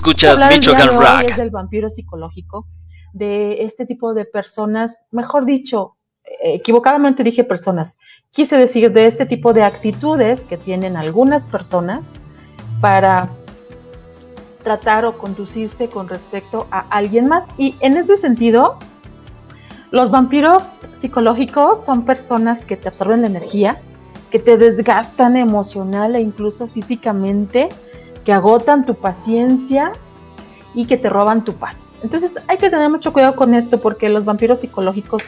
Escuchas Michoacán Rock. Es del vampiro psicológico, de este tipo de personas, mejor dicho, eh, equivocadamente dije personas, quise decir de este tipo de actitudes que tienen algunas personas para tratar o conducirse con respecto a alguien más. Y en ese sentido, los vampiros psicológicos son personas que te absorben la energía, que te desgastan emocional e incluso físicamente, que agotan tu paciencia y que te roban tu paz. Entonces hay que tener mucho cuidado con esto porque los vampiros psicológicos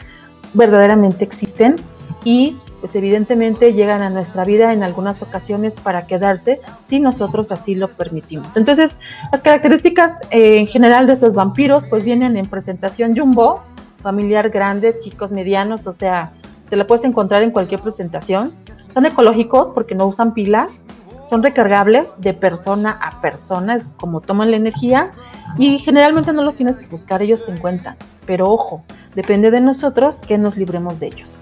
verdaderamente existen y pues evidentemente llegan a nuestra vida en algunas ocasiones para quedarse si nosotros así lo permitimos. Entonces, las características eh, en general de estos vampiros pues vienen en presentación jumbo, familiar grandes, chicos medianos, o sea, te la puedes encontrar en cualquier presentación. Son ecológicos porque no usan pilas, son recargables de persona a persona, es como toman la energía y generalmente no los tienes que buscar, ellos te encuentran. Pero ojo, depende de nosotros que nos libremos de ellos.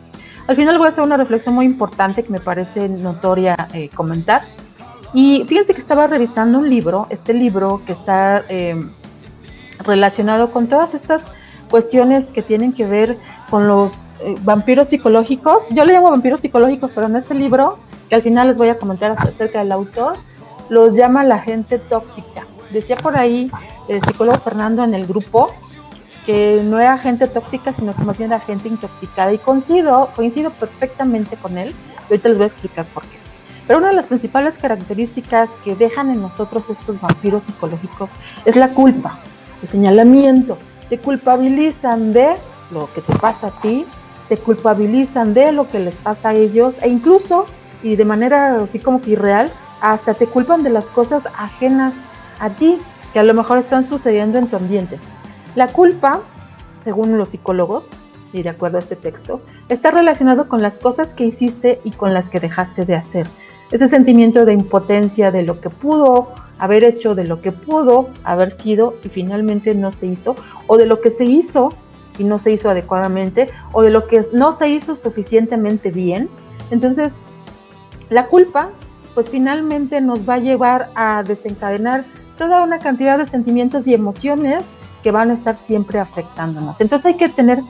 Al final voy a hacer una reflexión muy importante que me parece notoria eh, comentar. Y fíjense que estaba revisando un libro, este libro que está eh, relacionado con todas estas cuestiones que tienen que ver con los eh, vampiros psicológicos. Yo le llamo vampiros psicológicos, pero en este libro, que al final les voy a comentar acerca del autor, los llama la gente tóxica. Decía por ahí el psicólogo Fernando en el grupo que no era gente tóxica, sino que más bien era gente intoxicada. Y coincido, coincido perfectamente con él. Ahorita les voy a explicar por qué. Pero una de las principales características que dejan en nosotros estos vampiros psicológicos es la culpa, el señalamiento. Te culpabilizan de lo que te pasa a ti, te culpabilizan de lo que les pasa a ellos e incluso, y de manera así como que irreal, hasta te culpan de las cosas ajenas a ti, que a lo mejor están sucediendo en tu ambiente. La culpa, según los psicólogos, y de acuerdo a este texto, está relacionado con las cosas que hiciste y con las que dejaste de hacer. Ese sentimiento de impotencia de lo que pudo haber hecho, de lo que pudo haber sido y finalmente no se hizo, o de lo que se hizo y no se hizo adecuadamente, o de lo que no se hizo suficientemente bien. Entonces, la culpa, pues finalmente nos va a llevar a desencadenar toda una cantidad de sentimientos y emociones que van a estar siempre afectándonos. Entonces hay que tener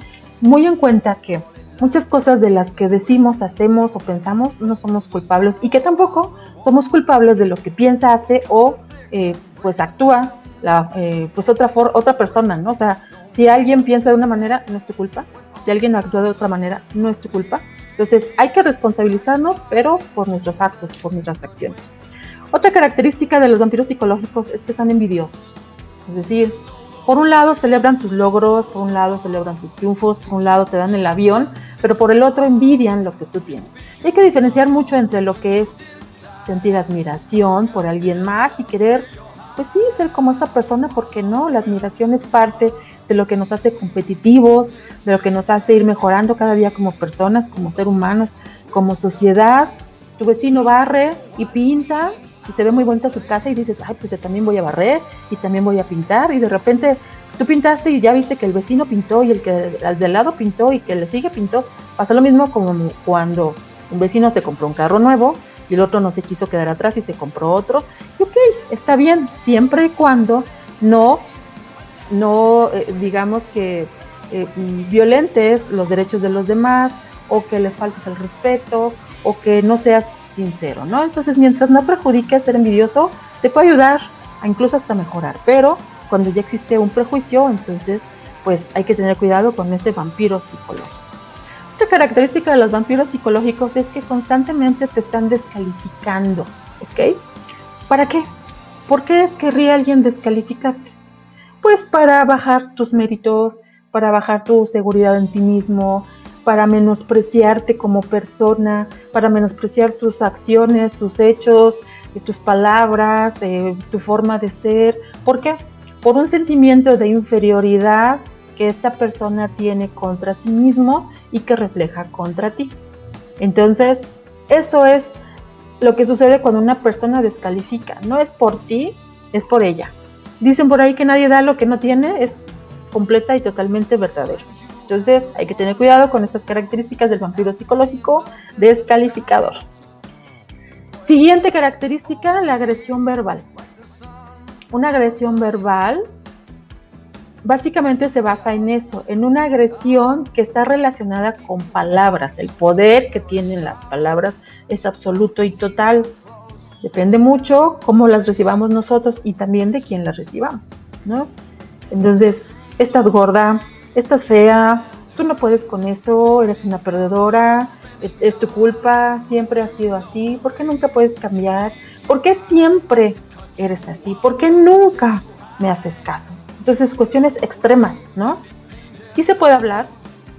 muy en cuenta que muchas cosas de las que decimos, hacemos o pensamos no somos culpables y que tampoco somos culpables de lo que piensa, hace o eh, pues actúa la, eh, pues otra, otra persona, ¿no? O sea, si alguien piensa de una manera, no es tu culpa. Si alguien actúa de otra manera, no es tu culpa. Entonces hay que responsabilizarnos, pero por nuestros actos, por nuestras acciones. Otra característica de los vampiros psicológicos es que son envidiosos. Es decir, por un lado celebran tus logros, por un lado celebran tus triunfos, por un lado te dan el avión, pero por el otro envidian lo que tú tienes. hay que diferenciar mucho entre lo que es sentir admiración por alguien más y querer, pues sí, ser como esa persona, porque no, la admiración es parte de lo que nos hace competitivos, de lo que nos hace ir mejorando cada día como personas, como seres humanos, como sociedad. Tu vecino barre y pinta y se ve muy bonita su casa y dices, ay, pues yo también voy a barrer y también voy a pintar y de repente tú pintaste y ya viste que el vecino pintó y el que al del lado pintó y que le sigue pintó. Pasa lo mismo como cuando un vecino se compró un carro nuevo y el otro no se quiso quedar atrás y se compró otro. Y ok, está bien, siempre y cuando no, no eh, digamos que eh, violentes los derechos de los demás o que les faltes el respeto o que no seas sincero, ¿no? Entonces, mientras no perjudique ser envidioso, te puede ayudar a incluso hasta mejorar, pero cuando ya existe un prejuicio, entonces, pues hay que tener cuidado con ese vampiro psicológico. Otra característica de los vampiros psicológicos es que constantemente te están descalificando, ¿ok? ¿Para qué? ¿Por qué querría alguien descalificarte? Pues para bajar tus méritos, para bajar tu seguridad en ti mismo, para menospreciarte como persona, para menospreciar tus acciones, tus hechos, eh, tus palabras, eh, tu forma de ser. ¿Por qué? Por un sentimiento de inferioridad que esta persona tiene contra sí mismo y que refleja contra ti. Entonces, eso es lo que sucede cuando una persona descalifica. No es por ti, es por ella. Dicen por ahí que nadie da lo que no tiene, es completa y totalmente verdadero. Entonces hay que tener cuidado con estas características del vampiro psicológico descalificador. Siguiente característica, la agresión verbal. una agresión verbal básicamente se basa en eso, en una agresión que está relacionada con palabras. El poder que tienen las palabras es absoluto y total. Depende mucho cómo las recibamos nosotros y también de quién las recibamos, ¿no? Entonces, estás gorda, estás fea, tú no puedes con eso, eres una perdedora, es tu culpa, siempre ha sido así, ¿por qué nunca puedes cambiar? ¿Por qué siempre eres así? ¿Por qué nunca me haces caso? Entonces, cuestiones extremas, ¿no? Sí se puede hablar,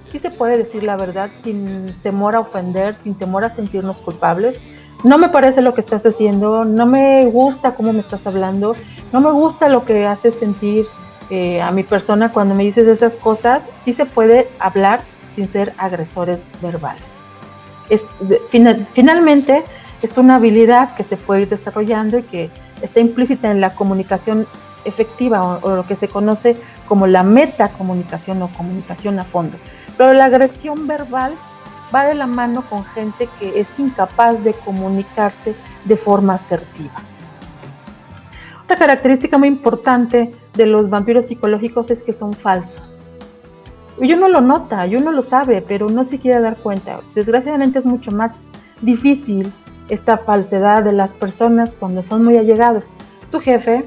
sí se puede decir la verdad sin temor a ofender, sin temor a sentirnos culpables. No me parece lo que estás haciendo, no me gusta cómo me estás hablando, no me gusta lo que haces sentir eh, a mi persona cuando me dices esas cosas. Sí se puede hablar sin ser agresores verbales. Es, finalmente, es una habilidad que se puede ir desarrollando y que está implícita en la comunicación efectiva o, lo que se conoce como la metacomunicación o comunicación a fondo. Pero la agresión verbal va de la mano con gente que es incapaz de comunicarse de forma asertiva. Otra característica muy importante de los vampiros psicológicos es que son falsos. Y uno lo nota, y uno lo sabe, pero no se quiere dar cuenta. Desgraciadamente es mucho más difícil esta falsedad de las personas cuando son muy allegados. Tu jefe,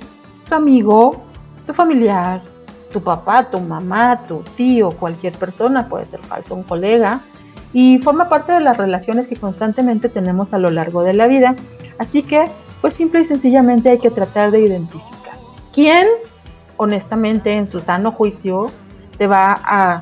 tu amigo, tu familiar, tu papá, tu mamá, tu tío, cualquier persona, puede ser falso, un colega, y forma parte de las relaciones que constantemente tenemos a lo largo de la vida. Así que, pues simple y sencillamente hay que tratar de identificar quién, honestamente, en su sano juicio, te va a,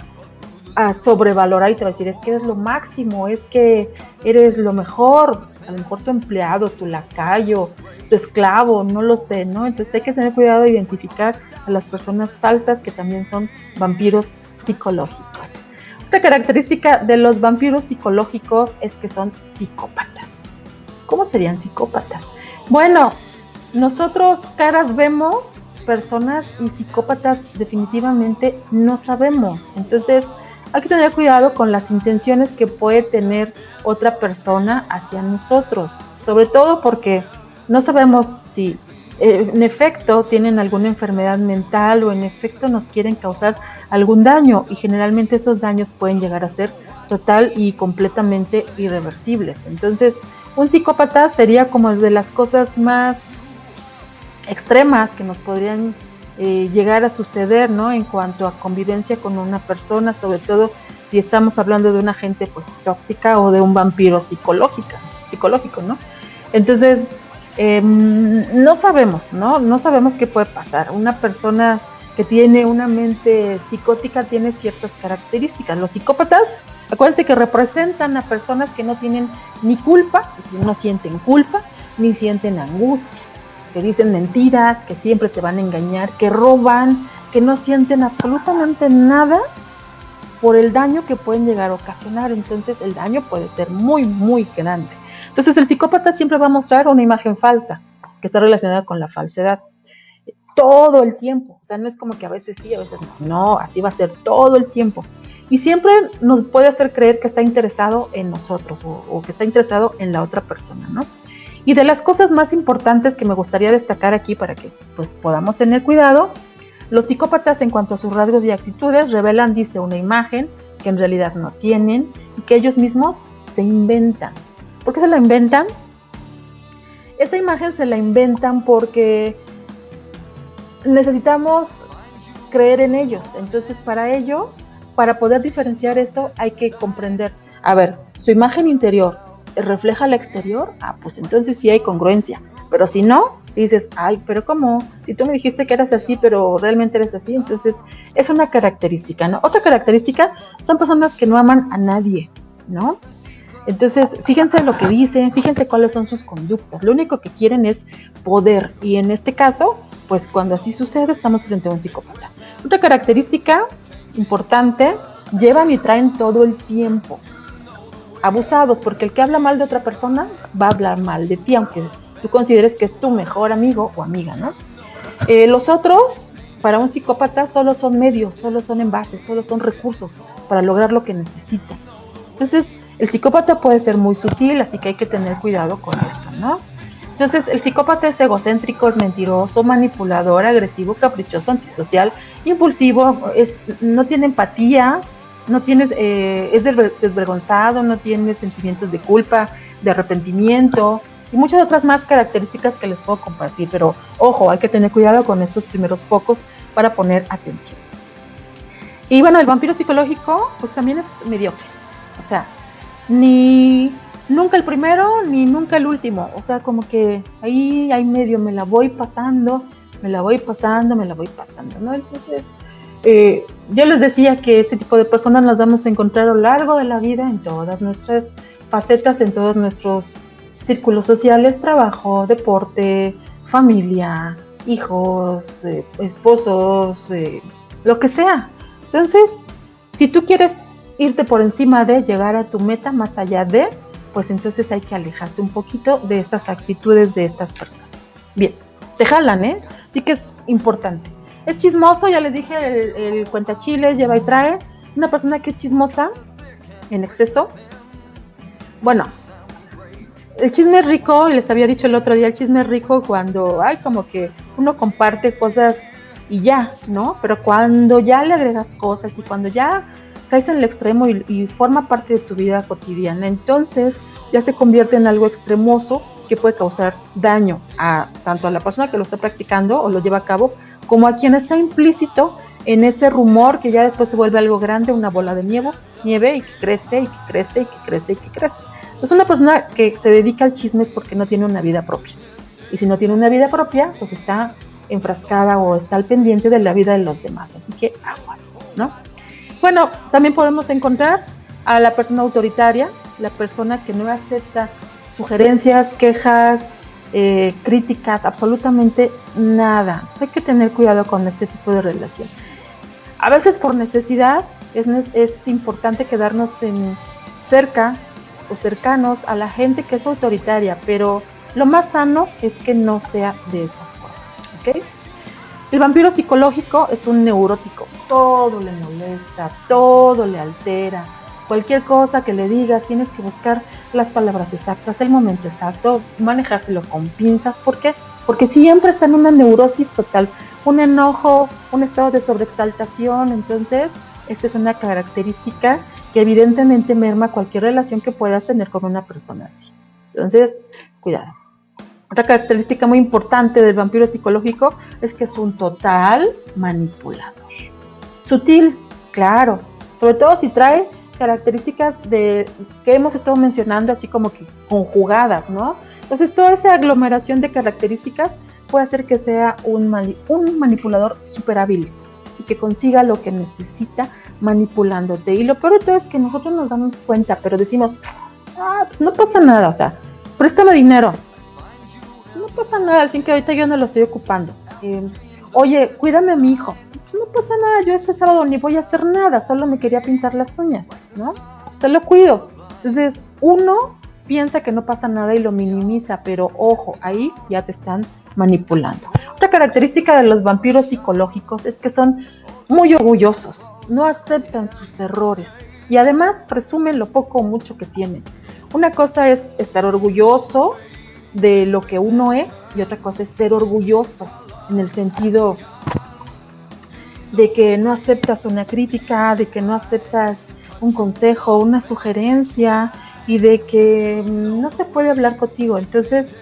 sobrevalorar y te va a decir, es que eres lo máximo, es que eres lo mejor, a lo mejor tu empleado, tu lacayo, tu esclavo, no lo sé, ¿no? Entonces hay que tener cuidado de identificar a las personas falsas que también son vampiros psicológicos. Otra característica de los vampiros psicológicos es que son psicópatas. ¿Cómo serían psicópatas? Bueno, nosotros caras vemos personas y psicópatas definitivamente no sabemos. Entonces, hay que tener cuidado con las intenciones que puede tener otra persona hacia nosotros, sobre todo porque no sabemos si eh, en efecto tienen alguna enfermedad mental o en efecto nos quieren causar algún daño y generalmente esos daños pueden llegar a ser total y completamente irreversibles. Entonces, un psicópata sería como de las cosas más extremas que nos podrían eh, llegar a suceder, ¿no? En cuanto a convivencia con una persona, sobre todo si estamos hablando de una gente pues tóxica o de un vampiro psicológica, psicológico, ¿no? Entonces, em, no sabemos, ¿no? No sabemos qué puede pasar. Una persona que tiene una mente psicótica tiene ciertas características. Los psicópatas, acuérdense que representan a personas que no tienen ni culpa, no sienten culpa, ni sienten angustia que dicen mentiras, que siempre te van a engañar, que roban, que no sienten absolutamente nada por el daño que pueden llegar a ocasionar. Entonces el daño puede ser muy, muy grande. Entonces el psicópata siempre va a mostrar una imagen falsa, que está relacionada con la falsedad. Todo el tiempo. O sea, no es como que a veces sí, a veces no. No, así va a ser todo el tiempo. Y siempre nos puede hacer creer que está interesado en nosotros o, o que está interesado en la otra persona, ¿no? Y de las cosas más importantes que me gustaría destacar aquí para que pues, podamos tener cuidado, los psicópatas en cuanto a sus rasgos y actitudes revelan, dice, una imagen que en realidad no tienen y que ellos mismos se inventan. ¿Por qué se la inventan? Esa imagen se la inventan porque necesitamos creer en ellos. Entonces, para ello, para poder diferenciar eso, hay que comprender, a ver, su imagen interior refleja el exterior, ah, pues entonces sí hay congruencia. Pero si no, dices, ay, pero ¿cómo? Si tú me dijiste que eras así, pero realmente eres así, entonces es una característica, ¿no? Otra característica son personas que no aman a nadie, ¿no? Entonces, fíjense lo que dicen, fíjense cuáles son sus conductas. Lo único que quieren es poder. Y en este caso, pues cuando así sucede, estamos frente a un psicópata. Otra característica importante, llevan y traen todo el tiempo abusados, porque el que habla mal de otra persona va a hablar mal de ti, aunque tú consideres que es tu mejor amigo o amiga, ¿no? Eh, los otros, para un psicópata, solo son medios, solo son envases, solo son recursos para lograr lo que necesita. Entonces, el psicópata puede ser muy sutil, así que hay que tener cuidado con esto, ¿no? Entonces, el psicópata es egocéntrico, es mentiroso, manipulador, agresivo, caprichoso, antisocial, impulsivo, es, no tiene empatía, no tienes, eh, es desvergonzado, no tiene sentimientos de culpa, de arrepentimiento y muchas otras más características que les puedo compartir. Pero ojo, hay que tener cuidado con estos primeros focos para poner atención. Y bueno, el vampiro psicológico, pues también es mediocre. O sea, ni nunca el primero ni nunca el último. O sea, como que ahí, ahí medio me la voy pasando, me la voy pasando, me la voy pasando, ¿no? Entonces, eh, yo les decía que este tipo de personas las vamos a encontrar a lo largo de la vida en todas nuestras facetas, en todos nuestros círculos sociales, trabajo, deporte, familia, hijos, eh, esposos, eh, lo que sea. Entonces, si tú quieres irte por encima de llegar a tu meta más allá de, pues entonces hay que alejarse un poquito de estas actitudes de estas personas. Bien, te jalan, ¿eh? Sí que es importante. Es chismoso, ya les dije, el, el cuenta chiles, lleva y trae. Una persona que es chismosa en exceso. Bueno, el chisme es rico, les había dicho el otro día, el chisme es rico cuando hay como que uno comparte cosas y ya, ¿no? Pero cuando ya le agregas cosas y cuando ya caes en el extremo y, y, forma parte de tu vida cotidiana, entonces ya se convierte en algo extremoso que puede causar daño a tanto a la persona que lo está practicando o lo lleva a cabo, como a quien está implícito en ese rumor que ya después se vuelve algo grande, una bola de nieve, nieve y que crece y que crece y que crece y que crece. Entonces una persona que se dedica al chisme es porque no tiene una vida propia. Y si no tiene una vida propia, pues está enfrascada o está al pendiente de la vida de los demás. Así que aguas, ¿no? Bueno, también podemos encontrar a la persona autoritaria, la persona que no acepta sugerencias, quejas, eh, críticas, absolutamente nada. hay que tener cuidado con este tipo de relación. A veces por necesidad es, es importante quedarnos en cerca o cercanos a la gente que es autoritaria, pero lo más sano es que no sea de esa forma. ¿okay? El vampiro psicológico es un neurótico, todo le molesta, todo le altera, cualquier cosa que le digas, tienes que buscar las palabras exactas, el momento exacto, manejárselo con pinzas. ¿Por qué? Porque siempre está en una neurosis total, un enojo, un estado de sobreexaltación. Entonces, esta es una característica que evidentemente merma cualquier relación que puedas tener con una persona así. Entonces, cuidado. Otra característica muy importante del vampiro psicológico es que es un total manipulador. Sutil, claro, sobre todo si trae características de que hemos estado mencionando, así como que conjugadas, ¿no? Entonces, toda esa aglomeración de características puede hacer que sea un, manipulador súper hábil y que consiga lo que necesita manipulándote. Y lo peor de todo es que nosotros nos damos cuenta, pero decimos, ah, pues no pasa nada, o sea, préstame dinero. no pasa nada, al fin que ahorita yo no lo estoy ocupando. Eh, oye, cuídame a mi hijo. Pasa nada, yo este sábado ni voy a hacer nada, solo me quería pintar las uñas, ¿no? Se lo cuido. Entonces, uno piensa que no pasa nada y lo minimiza, pero ojo, ahí ya te están manipulando. Otra característica de los vampiros psicológicos es que son muy orgullosos, no aceptan sus errores y además presumen lo poco o mucho que tienen. Una cosa es estar orgulloso de lo que uno es y otra cosa es ser orgulloso en el sentido de que no aceptas una crítica, de que no aceptas un consejo, una sugerencia y de que no se puede hablar contigo. Entonces,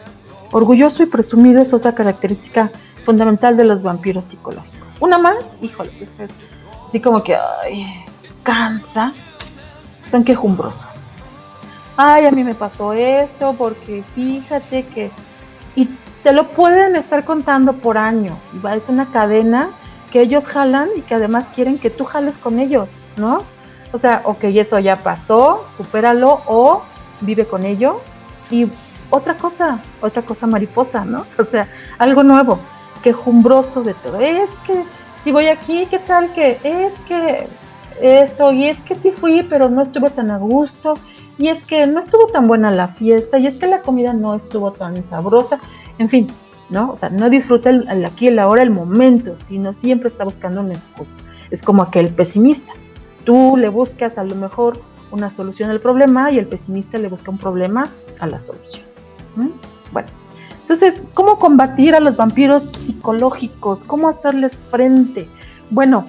orgulloso y presumido es otra característica fundamental de los vampiros psicológicos. Una más, híjole, así como que ay, cansa, son quejumbrosos. Ay, a mí me pasó esto porque fíjate que... Y te lo pueden estar contando por años. Es una cadena que ellos jalan y que además quieren que tú jales con ellos, ¿no? O sea, ok, eso ya pasó, supéralo o vive con ello. Y otra cosa, otra cosa mariposa, ¿no? O sea, algo nuevo, quejumbroso de todo. Es que si voy aquí, ¿qué tal que? Es que esto, y es que sí fui, pero no estuve tan a gusto, y es que no estuvo tan buena la fiesta, y es que la comida no estuvo tan sabrosa, en fin, ¿no? O sea, no disfruta el, aquí, el ahora, el momento, sino siempre está buscando una excusa. Es como aquel pesimista. Tú le buscas a lo mejor una solución al problema y el pesimista le busca un problema a la solución. Bueno, Entonces, ¿cómo combatir a los vampiros psicológicos? ¿Cómo hacerles frente? Bueno,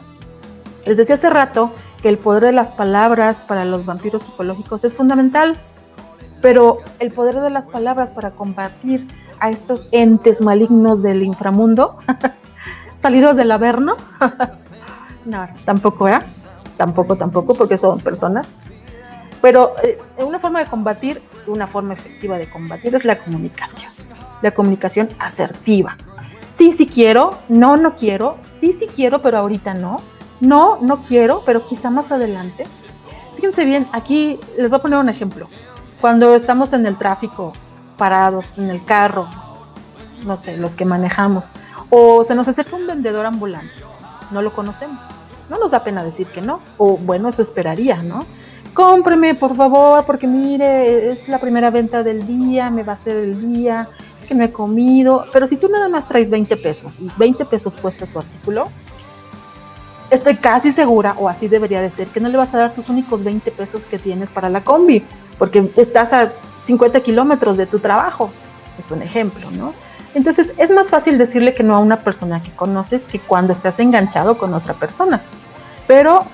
les decía hace rato que el poder de las palabras para los vampiros psicológicos es fundamental, pero el poder de las palabras para combatir a estos entes malignos del inframundo, salidos del averno, no, tampoco, ¿verdad? Tampoco, tampoco, porque son personas. Pero eh, una forma de combatir, una forma efectiva de combatir es la comunicación la comunicación asertiva. Sí, sí quiero, no, no quiero, sí, sí quiero, pero ahorita no, no, no quiero, pero quizá más adelante. Fíjense bien, aquí les voy a poner un ejemplo. Cuando estamos en el tráfico, parados en el carro, no sé, los que manejamos, o se nos acerca un vendedor ambulante, no lo conocemos, no nos da pena decir que no, o bueno, eso esperaría, ¿no? Cómpreme, por favor, porque mire, es la primera venta del día, me va a ser el día, que no he comido, pero si tú nada más traes 20 pesos y 20 pesos cuesta su artículo, estoy casi segura, o así debería de ser, que no le vas a dar tus únicos 20 pesos que tienes para la combi, porque estás a 50 kilómetros de tu trabajo. Es un ejemplo, ¿no? Entonces es más fácil decirle que no a una persona que conoces que cuando estás enganchado con otra persona. Pero,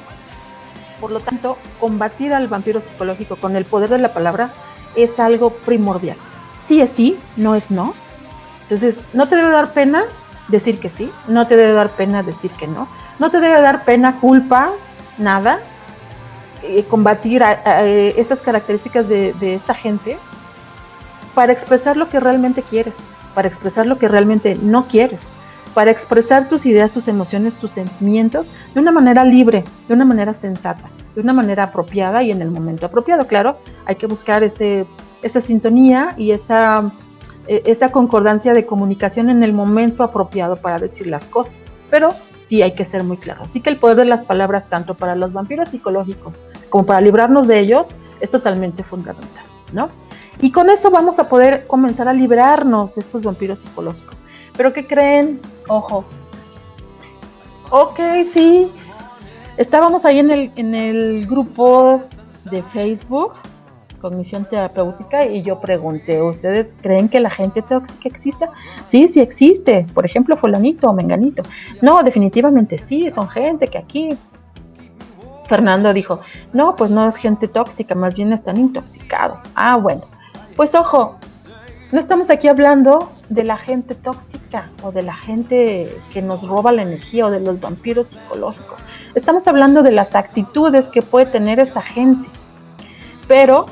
por lo tanto, combatir al vampiro psicológico con el poder de la palabra es algo primordial sí es sí, no es no. Entonces, no te debe dar pena decir que sí, no te debe dar pena decir que no, no te debe dar pena, culpa, nada. Eh, combatir esas características de, esta gente para expresar lo que realmente quieres, para expresar lo que realmente no quieres, para expresar tus ideas, tus emociones, tus sentimientos de una manera libre, de una manera sensata, de una manera apropiada y en el momento apropiado. Claro, hay que buscar ese esa sintonía y esa, e, esa concordancia de comunicación en el momento apropiado para decir las cosas. Pero sí hay que ser muy claro. Así que el poder de las palabras, tanto para los vampiros psicológicos como para librarnos de ellos, es totalmente fundamental, ¿no? Y con eso vamos a poder comenzar a librarnos de estos vampiros psicológicos. Pero ¿qué creen? Ojo. Ok, sí. Estábamos ahí en el, en el grupo de Facebook cognición terapéutica y yo pregunté, ¿ustedes creen que la gente tóxica existe? Sí, sí existe. Por ejemplo, fulanito o menganito. No, definitivamente sí, son gente que aquí... Fernando dijo, no, pues no es gente tóxica, más bien están intoxicados. Ah, bueno. Pues ojo, no estamos aquí hablando de la gente tóxica o de la gente que nos roba la energía o de los vampiros psicológicos. Estamos hablando de las actitudes que puede tener esa gente. Pero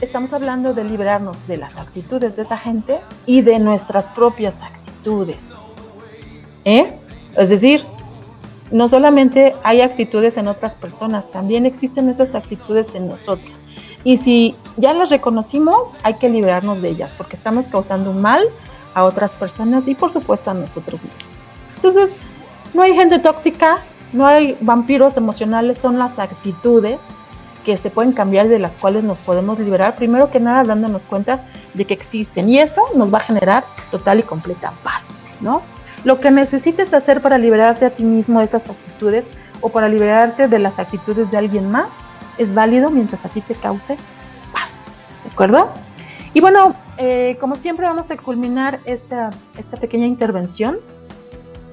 estamos hablando de liberarnos de las actitudes de esa gente y de nuestras propias actitudes. ¿Eh? Es decir, no solamente hay actitudes en otras personas, también existen esas actitudes en nosotros. Y si ya las reconocimos, hay que liberarnos de ellas, porque estamos causando un mal a otras personas y por supuesto a nosotros mismos. Entonces, no hay gente tóxica, no hay vampiros emocionales, son las actitudes que se pueden cambiar, de las cuales nos podemos liberar, primero que nada dándonos cuenta de que existen. Y eso nos va a generar total y completa paz, ¿no? Lo que necesites hacer para liberarte a ti mismo de esas actitudes o para liberarte de las actitudes de alguien más es válido mientras a ti te cause paz, ¿de acuerdo? Y bueno, eh, como siempre vamos a culminar esta, esta pequeña intervención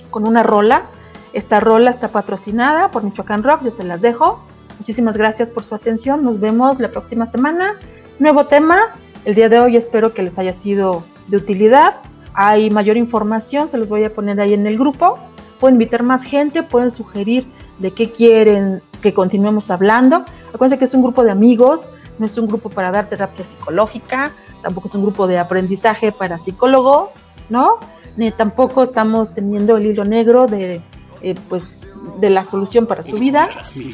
con una rola. Esta rola está patrocinada por Michoacán Rock, yo se las dejo. Muchísimas gracias por su atención. Nos vemos la próxima semana. Nuevo tema. El día de hoy espero que les haya sido de utilidad. Hay mayor información, se los voy a poner ahí en el grupo. Pueden invitar más gente, pueden sugerir de qué quieren que continuemos hablando. Acuérdense que es un grupo de amigos, no es un grupo para dar terapia psicológica, tampoco es un grupo de aprendizaje para psicólogos, ¿no? Ni tampoco estamos teniendo el hilo negro de, eh, pues, de la solución para su vida,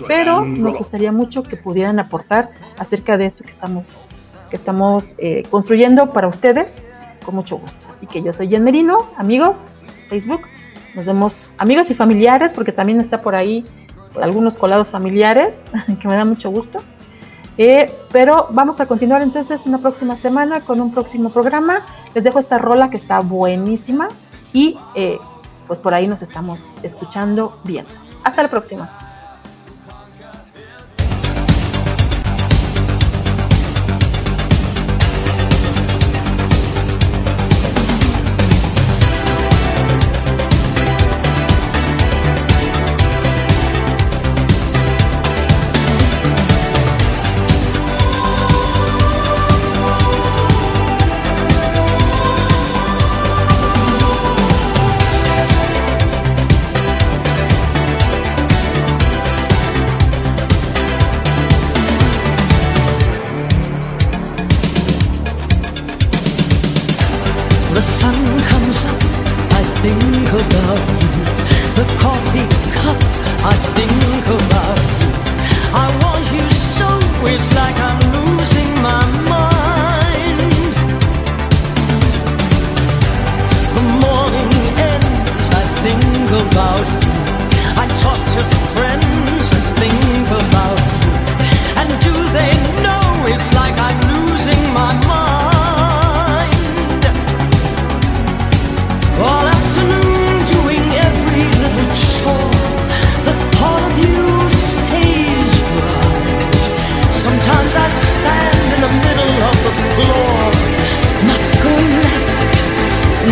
pero nos gustaría mucho que pudieran aportar acerca de esto que estamos, que estamos eh, construyendo para ustedes, con mucho gusto. Así que yo soy Jen Merino, amigos, Facebook, nos vemos amigos y familiares, porque también está por ahí algunos colados familiares, que me da mucho gusto. Eh, pero vamos a continuar entonces una próxima semana con un próximo programa. Les dejo esta rola que está buenísima y eh, pues por ahí nos estamos escuchando, viendo. Hasta la próxima.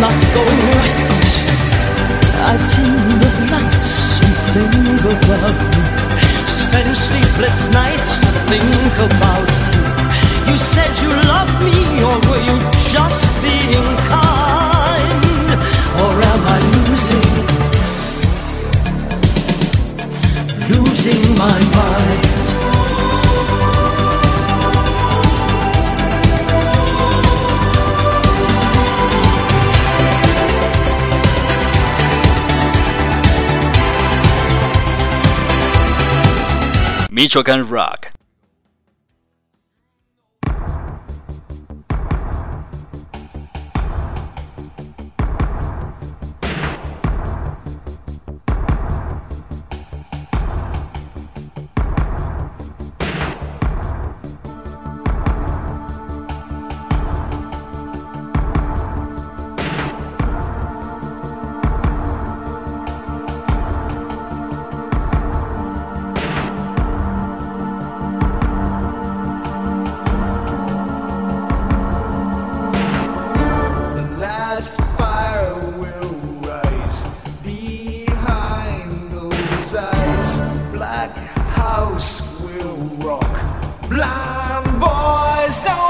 not go right. Uiteen the lights and think about you. Spend sleepless nights to think about you. You said you loved me, or were you just being kind? Or am I losing, losing my mind? Michoacán Rock. house will rock. Blind boys don't.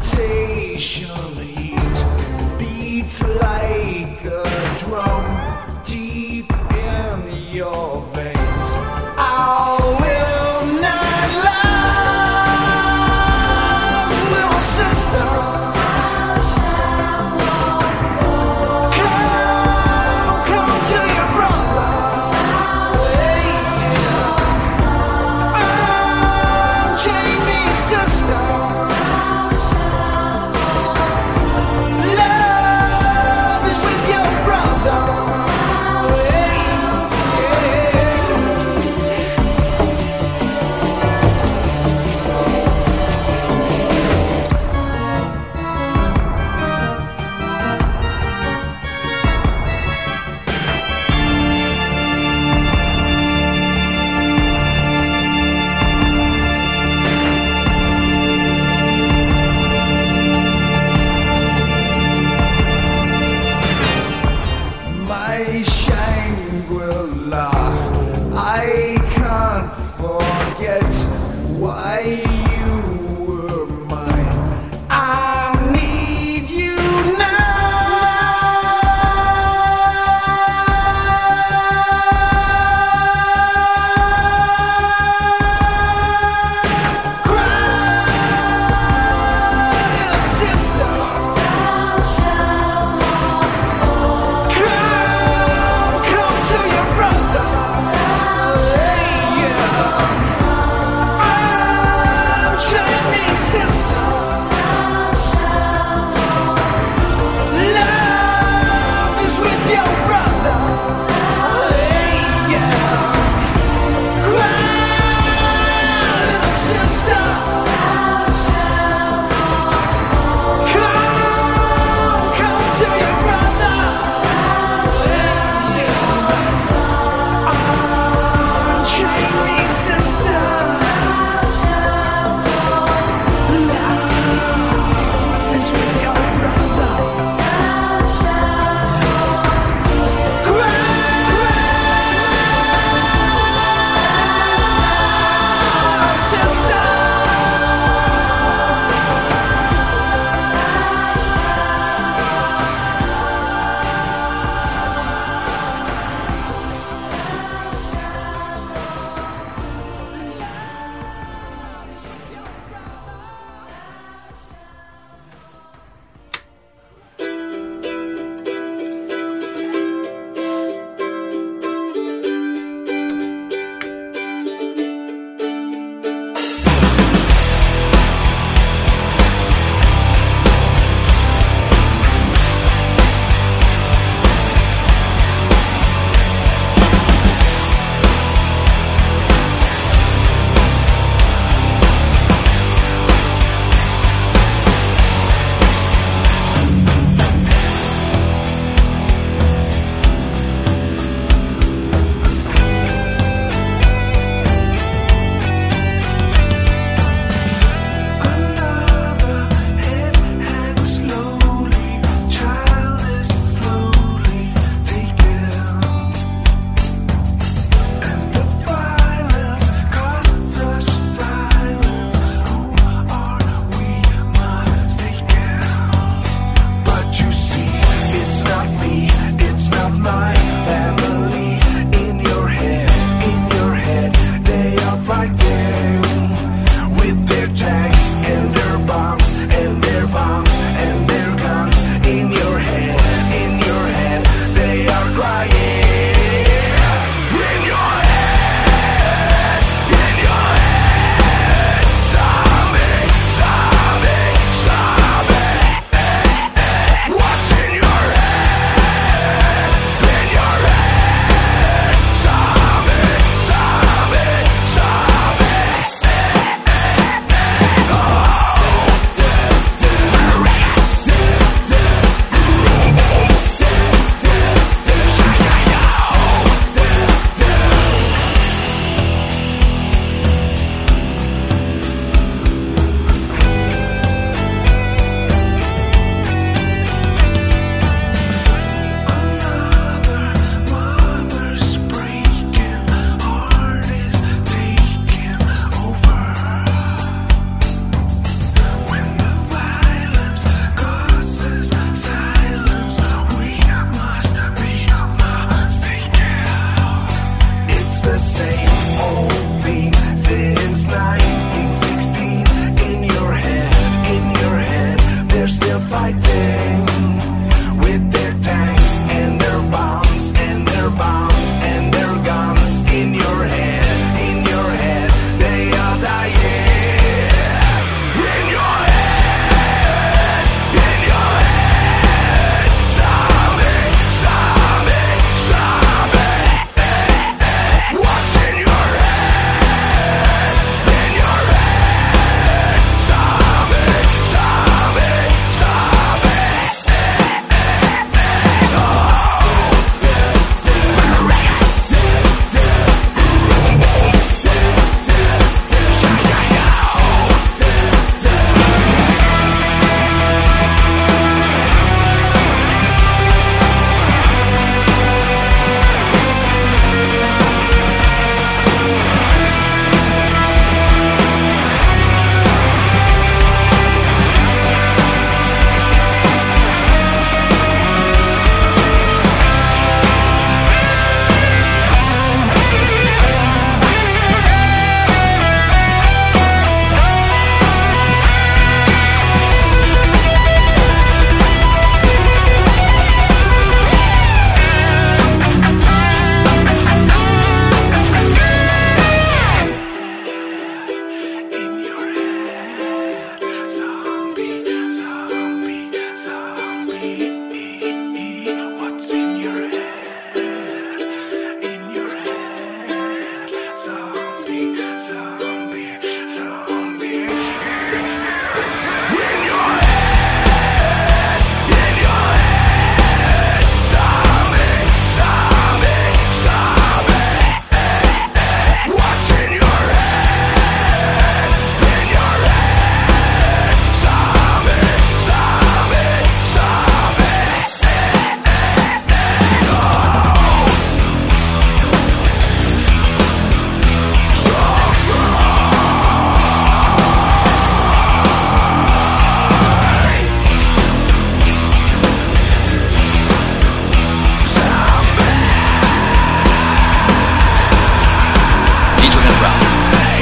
Temptation heat beats like a drum deep in your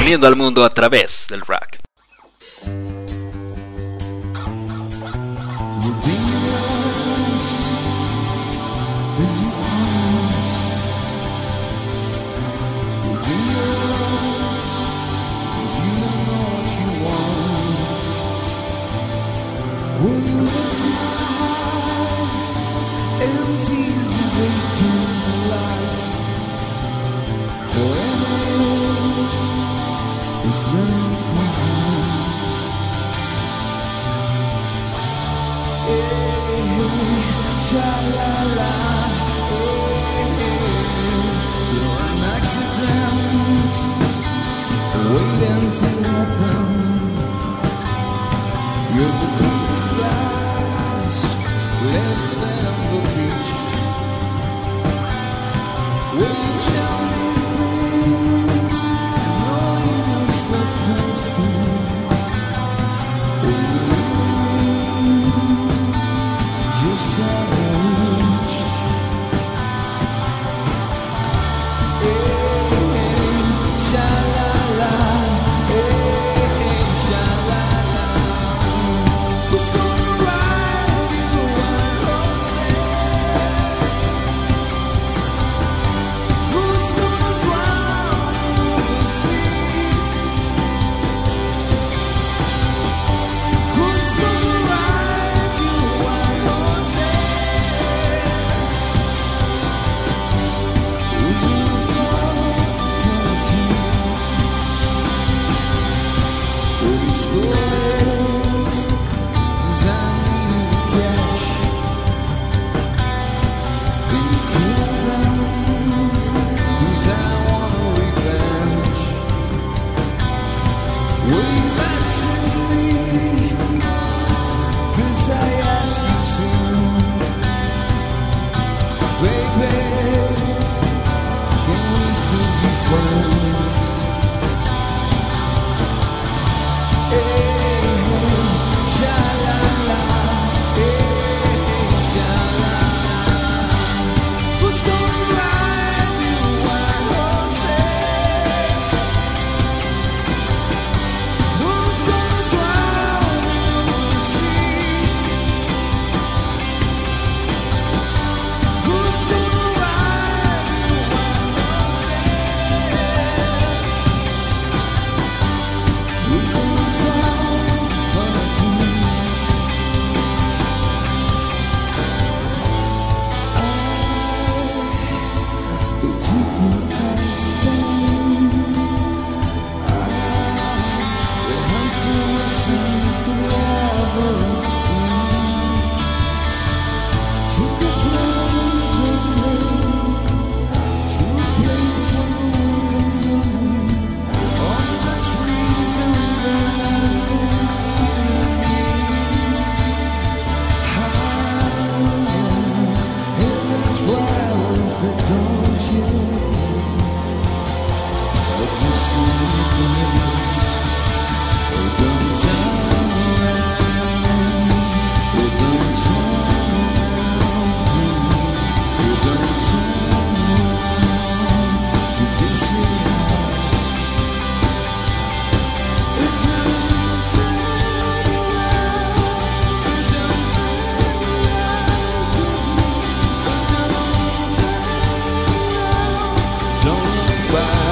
al mundo a través del rock. Goodbye.